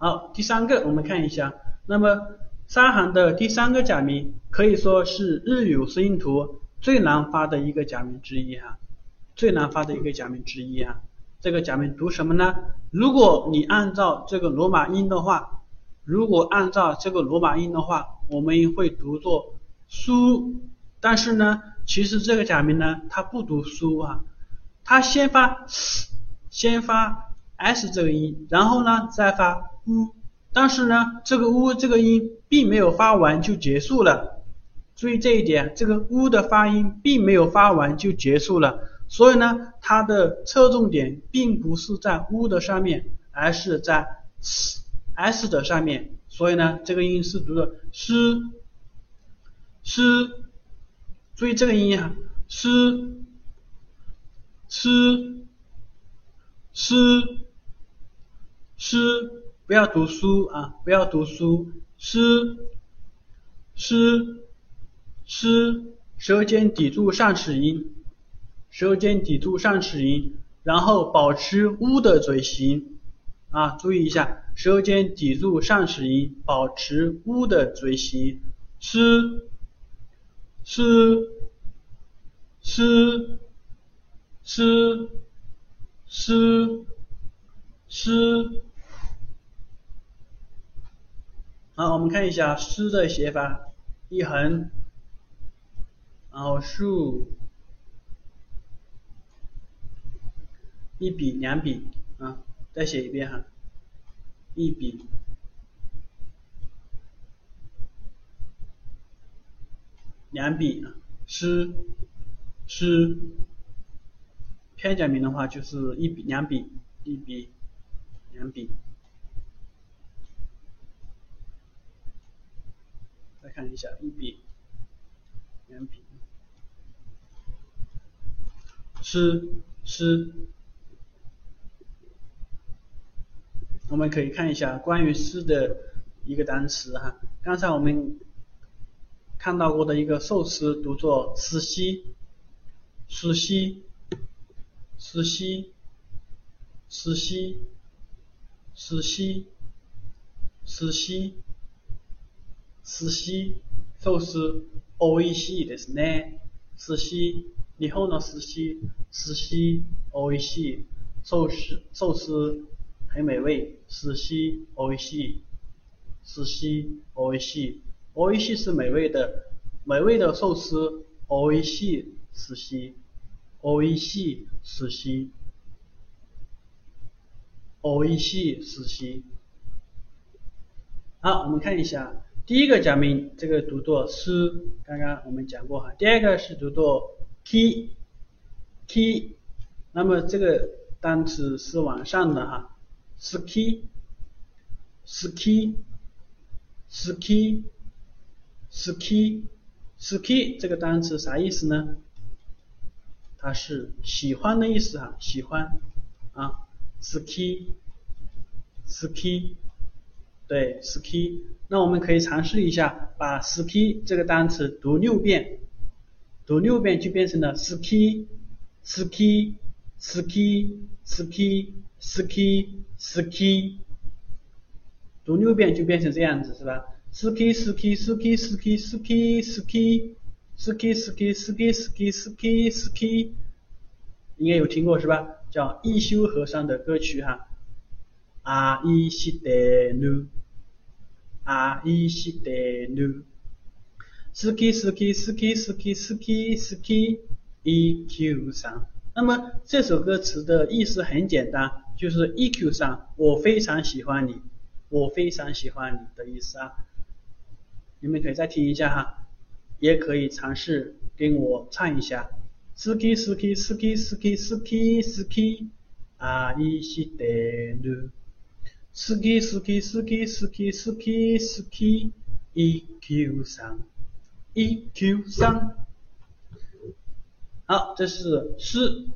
好，第三个我们看一下，那么三行的第三个假名可以说是日语声音图最难发的一个假名之一哈，最难发的一个假名之一啊。这个假名读什么呢？如果你按照这个罗马音的话，如果按照这个罗马音的话，我们会读作苏，但是呢，其实这个假名呢，它不读苏啊，它先发先发 s 这个音，然后呢再发。呜，但是呢，这个呜这个音并没有发完就结束了，注意这一点，这个呜的发音并没有发完就结束了，所以呢，它的侧重点并不是在呜的上面，而是在 s 的上面，所以呢，这个音是读的 s s，注意这个音啊，s s s s。不要读书啊！不要读书，诗诗诗，舌尖抵住上齿龈，舌尖抵住上齿龈，然后保持呜的嘴型啊！注意一下，舌尖抵住上齿龈，保持呜的嘴型，诗诗诗诗诗诗。好，我们看一下诗的写法，一横，然后竖，一笔两笔啊，再写一遍哈，一笔，两笔啊，诗诗，片假名的话就是一笔两笔，一笔两笔。看一下一笔两笔，诗诗，我们可以看一下关于诗的一个单词哈。刚才我们看到过的一个寿司读作司西，司西，司西，司西，司西，司西。寿司、寿司、おいしいですね。寿司、日本の寿司、寿司、おいしい。寿司、寿司很美味。寿司、おいしい。寿司、おいしい。おいしい是美味的，美味的寿司。おいしい寿司。おいしい寿司。おいしい寿司。好，我们看一下。 第一个假名，这个读作诗，刚刚我们讲过哈。第二个是读作 k，k，那么这个单词是往上的哈，ski，ski，ski，ski，ski，这个单词啥意思呢？它是喜欢的意思哈，喜欢啊，ski，ski。对，ski，那我们可以尝试一下，把 ski 这个单词读六遍，读六遍就变成了 ski，ski，ski，ski，ski，ski，读六遍就变成这样子是吧？ski，ski，ski，ski，ski，ski，ski，ski，ski，ski，ski，ski，ski，ski，应该有听过是吧？叫一休和尚的歌曲哈，阿依西德努。爱意是道路，好き好き好き好き好き好き EQ 三。那么这首歌词的意思很简单，就是 EQ 三，我非常喜欢你，我非常喜欢你的意思啊。你们可以再听一下哈，也可以尝试跟我唱一下，好き好き好き好き好き好き爱意是道路。好き好き好き好き好き好き一 Q 三一 Q 三。好，这是四。